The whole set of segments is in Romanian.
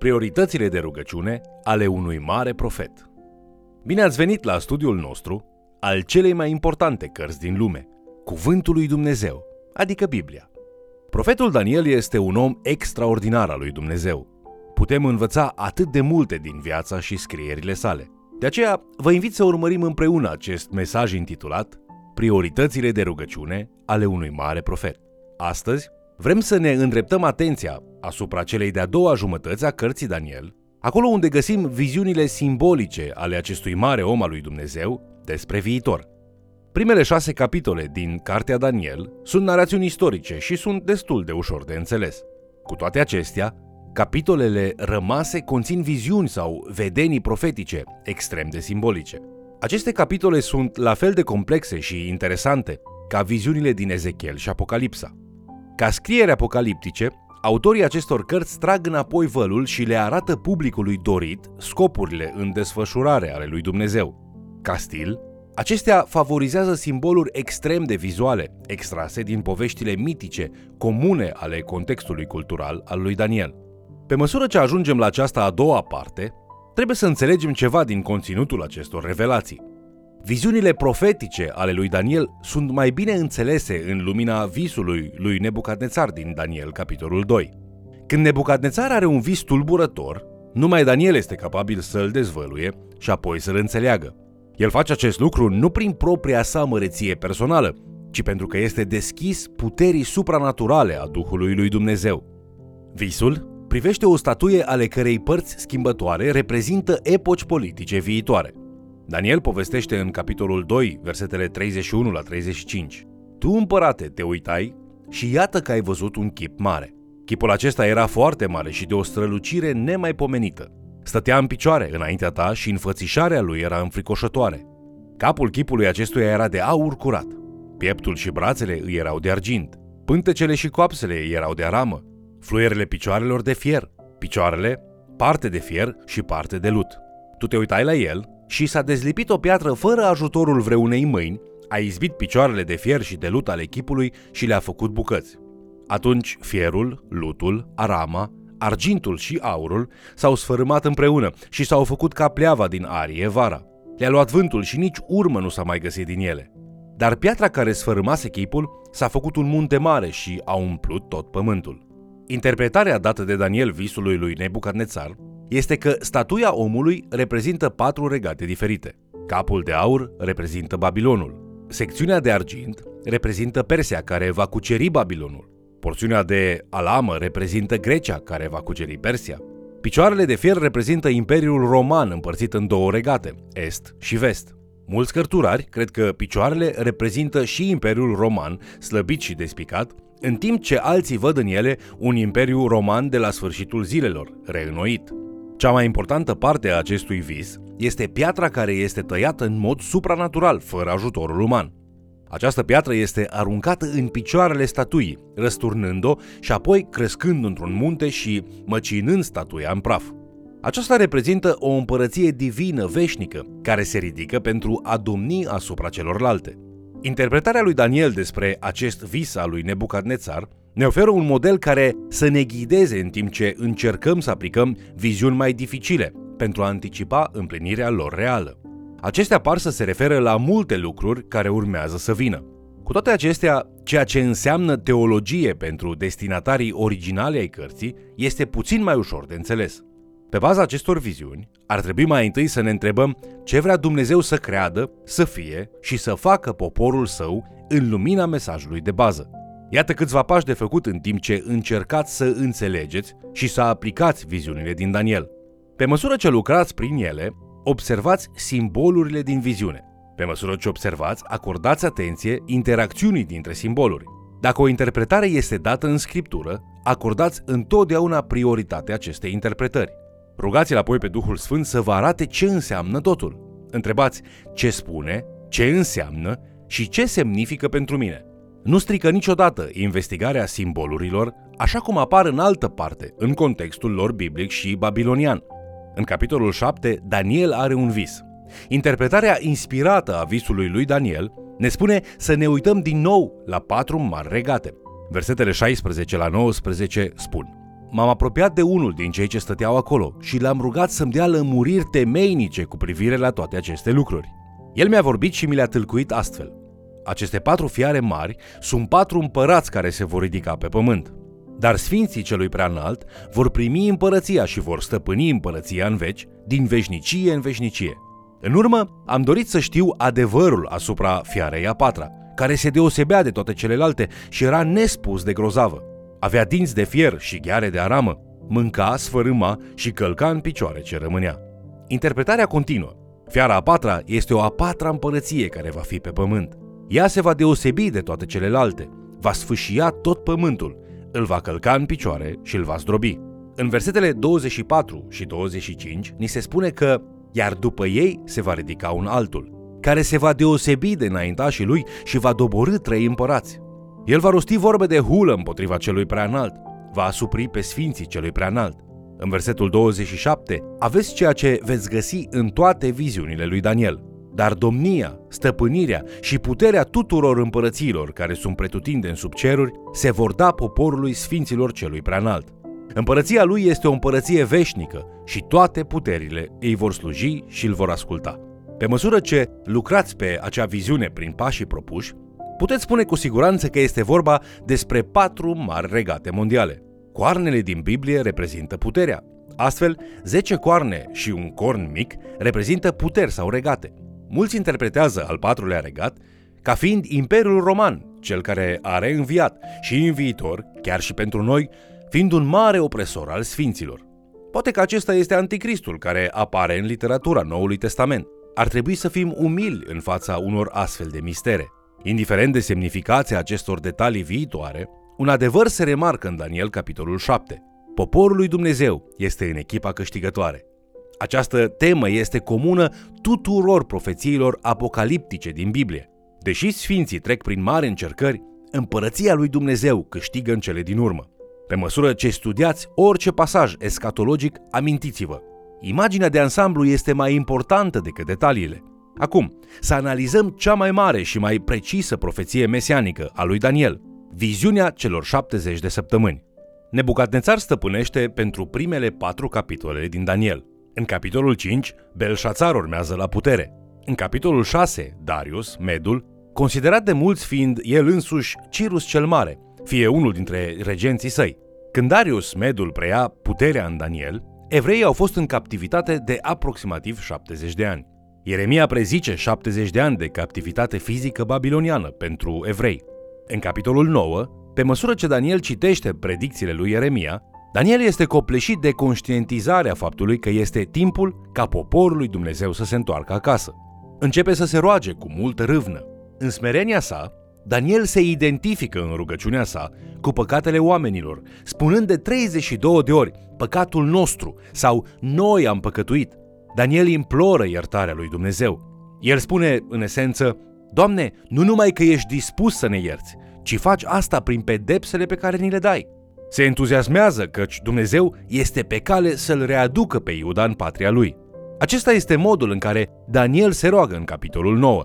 Prioritățile de rugăciune ale unui mare profet. Bine ați venit la studiul nostru al celei mai importante cărți din lume, Cuvântul lui Dumnezeu, adică Biblia. Profetul Daniel este un om extraordinar al lui Dumnezeu. Putem învăța atât de multe din viața și scrierile sale. De aceea, vă invit să urmărim împreună acest mesaj intitulat Prioritățile de rugăciune ale unui mare profet. Astăzi, vrem să ne îndreptăm atenția asupra celei de-a doua jumătăți a cărții Daniel, acolo unde găsim viziunile simbolice ale acestui mare om al lui Dumnezeu despre viitor. Primele șase capitole din Cartea Daniel sunt narațiuni istorice și sunt destul de ușor de înțeles. Cu toate acestea, capitolele rămase conțin viziuni sau vedenii profetice extrem de simbolice. Aceste capitole sunt la fel de complexe și interesante ca viziunile din Ezechiel și Apocalipsa. Ca scriere apocaliptice, autorii acestor cărți trag înapoi vălul și le arată publicului dorit scopurile în desfășurare ale lui Dumnezeu. Ca stil, acestea favorizează simboluri extrem de vizuale, extrase din poveștile mitice, comune ale contextului cultural al lui Daniel. Pe măsură ce ajungem la această a doua parte, trebuie să înțelegem ceva din conținutul acestor revelații. Viziunile profetice ale lui Daniel sunt mai bine înțelese în lumina visului lui Nebucadnețar din Daniel, capitolul 2. Când Nebucadnețar are un vis tulburător, numai Daniel este capabil să-l dezvăluie și apoi să-l înțeleagă. El face acest lucru nu prin propria sa măreție personală, ci pentru că este deschis puterii supranaturale a Duhului lui Dumnezeu. Visul privește o statuie ale cărei părți schimbătoare reprezintă epoci politice viitoare. Daniel povestește în capitolul 2, versetele 31 la 35. Tu, împărate, te uitai și iată că ai văzut un chip mare. Chipul acesta era foarte mare și de o strălucire nemaipomenită. Stătea în picioare înaintea ta și înfățișarea lui era înfricoșătoare. Capul chipului acestuia era de aur curat. Pieptul și brațele îi erau de argint. Pântecele și coapsele erau de aramă. Fluierele picioarelor de fier. Picioarele, parte de fier și parte de lut. Tu te uitai la el și s-a dezlipit o piatră fără ajutorul vreunei mâini, a izbit picioarele de fier și de lut ale echipului și le-a făcut bucăți. Atunci fierul, lutul, arama, argintul și aurul s-au sfărâmat împreună și s-au făcut ca pleava din arie vara. Le-a luat vântul și nici urmă nu s-a mai găsit din ele. Dar piatra care sfărâmase chipul s-a făcut un munte mare și a umplut tot pământul. Interpretarea dată de Daniel visului lui Nebucadnețar este că statuia omului reprezintă patru regate diferite. Capul de aur reprezintă Babilonul. Secțiunea de argint reprezintă Persia care va cuceri Babilonul. Porțiunea de alamă reprezintă Grecia care va cuceri Persia. Picioarele de fier reprezintă Imperiul Roman împărțit în două regate, est și vest. Mulți cărturari cred că picioarele reprezintă și Imperiul Roman, slăbit și despicat, în timp ce alții văd în ele un imperiu roman de la sfârșitul zilelor, reînnoit. Cea mai importantă parte a acestui vis este piatra care este tăiată în mod supranatural, fără ajutorul uman. Această piatră este aruncată în picioarele statuii, răsturnând-o și apoi crescând într-un munte și măcinând statuia în praf. Aceasta reprezintă o împărăție divină veșnică, care se ridică pentru a domni asupra celorlalte. Interpretarea lui Daniel despre acest vis al lui Nebucadnețar ne oferă un model care să ne ghideze în timp ce încercăm să aplicăm viziuni mai dificile pentru a anticipa împlinirea lor reală. Acestea par să se referă la multe lucruri care urmează să vină. Cu toate acestea, ceea ce înseamnă teologie pentru destinatarii originale ai cărții este puțin mai ușor de înțeles. Pe baza acestor viziuni, ar trebui mai întâi să ne întrebăm ce vrea Dumnezeu să creadă, să fie și să facă poporul său în lumina mesajului de bază. Iată câțiva pași de făcut în timp ce încercați să înțelegeți și să aplicați viziunile din Daniel. Pe măsură ce lucrați prin ele, observați simbolurile din viziune. Pe măsură ce observați, acordați atenție interacțiunii dintre simboluri. Dacă o interpretare este dată în scriptură, acordați întotdeauna prioritate acestei interpretări. Rugați-l apoi pe Duhul Sfânt să vă arate ce înseamnă totul. Întrebați ce spune, ce înseamnă și ce semnifică pentru mine. Nu strică niciodată investigarea simbolurilor așa cum apar în altă parte, în contextul lor biblic și babilonian. În capitolul 7, Daniel are un vis. Interpretarea inspirată a visului lui Daniel ne spune să ne uităm din nou la patru mari regate. Versetele 16 la 19 spun m-am apropiat de unul din cei ce stăteau acolo și l-am rugat să-mi dea lămuriri temeinice cu privire la toate aceste lucruri. El mi-a vorbit și mi le-a tâlcuit astfel. Aceste patru fiare mari sunt patru împărați care se vor ridica pe pământ. Dar sfinții celui preanalt vor primi împărăția și vor stăpâni împărăția în veci, din veșnicie în veșnicie. În urmă, am dorit să știu adevărul asupra fiarei a patra, care se deosebea de toate celelalte și era nespus de grozavă. Avea dinți de fier și gheare de aramă, mânca, sfărâma și călca în picioare ce rămânea. Interpretarea continuă. Fiara a patra este o a patra împărăție care va fi pe pământ. Ea se va deosebi de toate celelalte, va sfâșia tot pământul, îl va călca în picioare și îl va zdrobi. În versetele 24 și 25 ni se spune că iar după ei se va ridica un altul, care se va deosebi de înaintașii lui și va doborâ trei împărați. El va rosti vorbe de hulă împotriva celui prea înalt, va asupri pe sfinții celui prea înalt. În versetul 27 aveți ceea ce veți găsi în toate viziunile lui Daniel. Dar domnia, stăpânirea și puterea tuturor împărăților care sunt pretutindeni sub ceruri se vor da poporului sfinților celui prea înalt. Împărăția lui este o împărăție veșnică și toate puterile îi vor sluji și îl vor asculta. Pe măsură ce lucrați pe acea viziune prin pașii propuși, puteți spune cu siguranță că este vorba despre patru mari regate mondiale. Coarnele din Biblie reprezintă puterea. Astfel, 10 coarne și un corn mic reprezintă puteri sau regate. Mulți interpretează al patrulea regat ca fiind Imperiul Roman, cel care a reînviat și în viitor, chiar și pentru noi, fiind un mare opresor al sfinților. Poate că acesta este anticristul care apare în literatura Noului Testament. Ar trebui să fim umili în fața unor astfel de mistere. Indiferent de semnificația acestor detalii viitoare, un adevăr se remarcă în Daniel capitolul 7. Poporul lui Dumnezeu este în echipa câștigătoare. Această temă este comună tuturor profețiilor apocaliptice din Biblie. Deși sfinții trec prin mari încercări, împărăția lui Dumnezeu câștigă în cele din urmă. Pe măsură ce studiați orice pasaj escatologic, amintiți-vă. Imaginea de ansamblu este mai importantă decât detaliile. Acum, să analizăm cea mai mare și mai precisă profeție mesianică a lui Daniel, viziunea celor 70 de săptămâni. Nebucadnețar stăpânește pentru primele patru capitole din Daniel. În capitolul 5, Belșațar urmează la putere. În capitolul 6, Darius, Medul, considerat de mulți fiind el însuși Cirus cel Mare, fie unul dintre regenții săi. Când Darius Medul preia puterea în Daniel, evreii au fost în captivitate de aproximativ 70 de ani. Ieremia prezice 70 de ani de captivitate fizică babiloniană pentru evrei. În capitolul 9, pe măsură ce Daniel citește predicțiile lui Ieremia, Daniel este copleșit de conștientizarea faptului că este timpul ca poporul lui Dumnezeu să se întoarcă acasă. Începe să se roage cu multă râvnă. În smerenia sa, Daniel se identifică în rugăciunea sa cu păcatele oamenilor, spunând de 32 de ori păcatul nostru sau noi am păcătuit. Daniel imploră iertarea lui Dumnezeu. El spune, în esență, Doamne, nu numai că ești dispus să ne ierți, ci faci asta prin pedepsele pe care ni le dai. Se entuziasmează căci Dumnezeu este pe cale să-l readucă pe Iuda în patria lui. Acesta este modul în care Daniel se roagă în capitolul 9.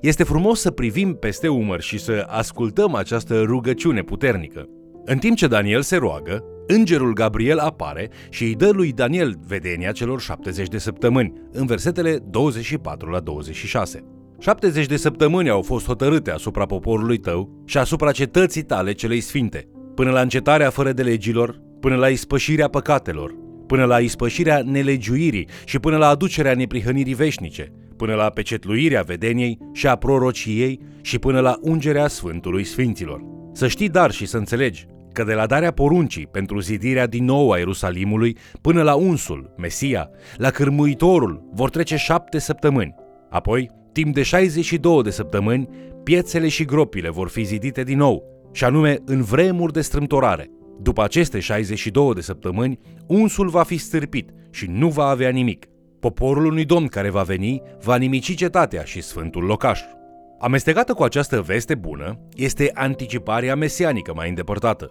Este frumos să privim peste umăr și să ascultăm această rugăciune puternică. În timp ce Daniel se roagă, îngerul Gabriel apare și îi dă lui Daniel vedenia celor 70 de săptămâni, în versetele 24 la 26. 70 de săptămâni au fost hotărâte asupra poporului tău și asupra cetății tale celei sfinte, până la încetarea fără de legilor, până la ispășirea păcatelor, până la ispășirea nelegiuirii și până la aducerea neprihănirii veșnice, până la pecetluirea vedeniei și a prorociei și până la ungerea Sfântului Sfinților. Să știi dar și să înțelegi că de la darea poruncii pentru zidirea din nou a Ierusalimului până la unsul, Mesia, la cârmuitorul, vor trece șapte săptămâni. Apoi, timp de 62 de săptămâni, piețele și gropile vor fi zidite din nou, și anume în vremuri de strâmtorare. După aceste 62 de săptămâni, unsul va fi stârpit și nu va avea nimic. Poporul unui domn care va veni va nimici cetatea și sfântul locaș. Amestecată cu această veste bună este anticiparea mesianică mai îndepărtată.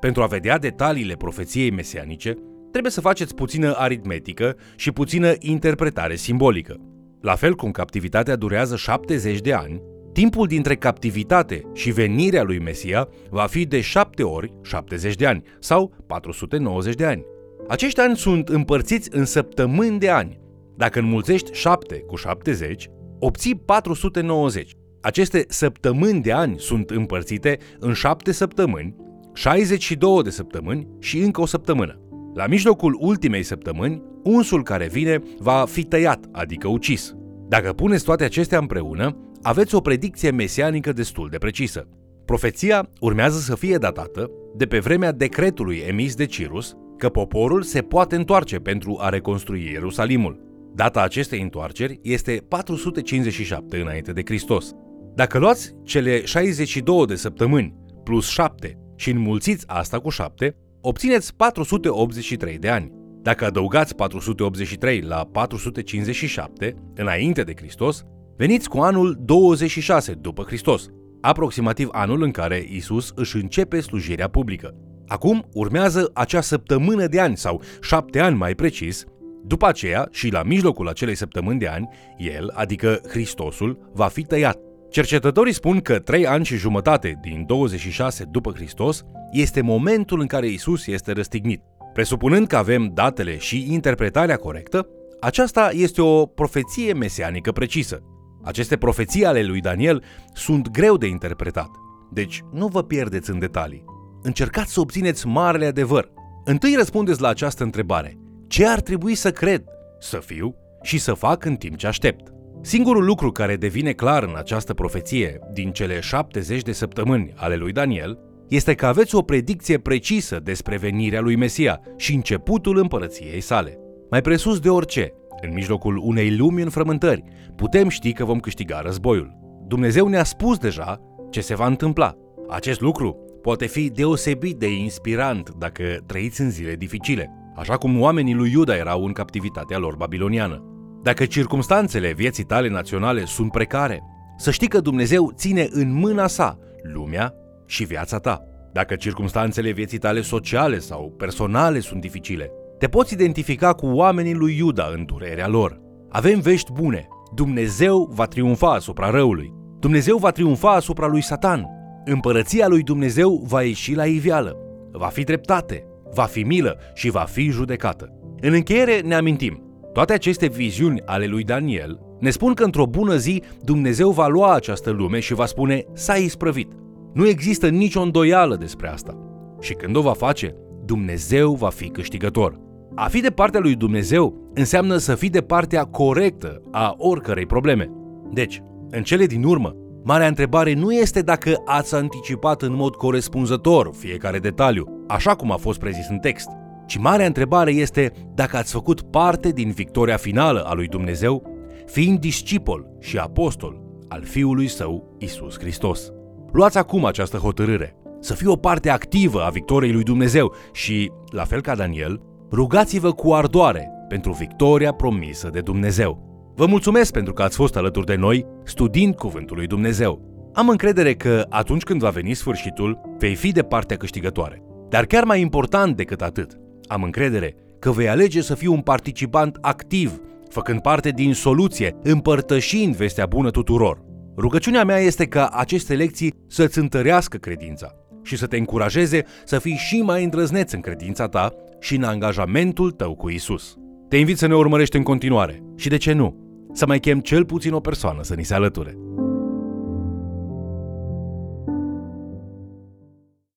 Pentru a vedea detaliile profeției mesianice, trebuie să faceți puțină aritmetică și puțină interpretare simbolică. La fel cum captivitatea durează 70 de ani, Timpul dintre captivitate și venirea lui Mesia va fi de 7 ori 70 de ani sau 490 de ani. Acești ani sunt împărțiți în săptămâni de ani. Dacă înmulțești 7 cu 70, obții 490. Aceste săptămâni de ani sunt împărțite în 7 săptămâni, 62 de săptămâni și încă o săptămână. La mijlocul ultimei săptămâni, unsul care vine va fi tăiat, adică ucis. Dacă puneți toate acestea împreună, aveți o predicție mesianică destul de precisă. Profeția urmează să fie datată de pe vremea decretului emis de Cirus că poporul se poate întoarce pentru a reconstrui Ierusalimul. Data acestei întoarceri este 457 înainte de Hristos. Dacă luați cele 62 de săptămâni plus 7 și înmulțiți asta cu 7, obțineți 483 de ani. Dacă adăugați 483 la 457, înainte de Hristos, veniți cu anul 26 după Hristos, aproximativ anul în care Isus își începe slujirea publică. Acum urmează acea săptămână de ani sau șapte ani mai precis, după aceea și la mijlocul acelei săptămâni de ani, el, adică Hristosul, va fi tăiat. Cercetătorii spun că trei ani și jumătate din 26 după Hristos este momentul în care Isus este răstignit. Presupunând că avem datele și interpretarea corectă, aceasta este o profeție mesianică precisă. Aceste profeții ale lui Daniel sunt greu de interpretat, deci nu vă pierdeți în detalii. Încercați să obțineți marele adevăr. Întâi răspundeți la această întrebare. Ce ar trebui să cred, să fiu și să fac în timp ce aștept? Singurul lucru care devine clar în această profeție din cele 70 de săptămâni ale lui Daniel este că aveți o predicție precisă despre venirea lui Mesia și începutul împărăției sale. Mai presus de orice, în mijlocul unei lumi în frământări, putem ști că vom câștiga războiul. Dumnezeu ne-a spus deja ce se va întâmpla. Acest lucru poate fi deosebit de inspirant dacă trăiți în zile dificile, așa cum oamenii lui Iuda erau în captivitatea lor babiloniană. Dacă circumstanțele vieții tale naționale sunt precare, să știi că Dumnezeu ține în mâna sa lumea și viața ta. Dacă circumstanțele vieții tale sociale sau personale sunt dificile, te poți identifica cu oamenii lui Iuda în durerea lor. Avem vești bune. Dumnezeu va triumfa asupra răului. Dumnezeu va triumfa asupra lui Satan. Împărăția lui Dumnezeu va ieși la iveală. Va fi dreptate, va fi milă și va fi judecată. În încheiere ne amintim, toate aceste viziuni ale lui Daniel ne spun că într-o bună zi Dumnezeu va lua această lume și va spune s-a isprăvit. Nu există nicio îndoială despre asta. Și când o va face, Dumnezeu va fi câștigător. A fi de partea lui Dumnezeu înseamnă să fii de partea corectă a oricărei probleme. Deci, în cele din urmă, marea întrebare nu este dacă ați anticipat în mod corespunzător fiecare detaliu, așa cum a fost prezis în text, ci marea întrebare este dacă ați făcut parte din victoria finală a lui Dumnezeu, fiind discipol și apostol al Fiului Său, Isus Hristos. Luați acum această hotărâre, să fii o parte activă a victoriei lui Dumnezeu și, la fel ca Daniel, rugați-vă cu ardoare pentru victoria promisă de Dumnezeu. Vă mulțumesc pentru că ați fost alături de noi studiind Cuvântul lui Dumnezeu. Am încredere că atunci când va veni sfârșitul, vei fi de partea câștigătoare. Dar chiar mai important decât atât, am încredere că vei alege să fii un participant activ, făcând parte din soluție, împărtășind vestea bună tuturor. Rugăciunea mea este ca aceste lecții să-ți întărească credința și să te încurajeze să fii și mai îndrăzneț în credința ta și în angajamentul tău cu Isus. Te invit să ne urmărești în continuare și, de ce nu, să mai chem cel puțin o persoană să ni se alăture.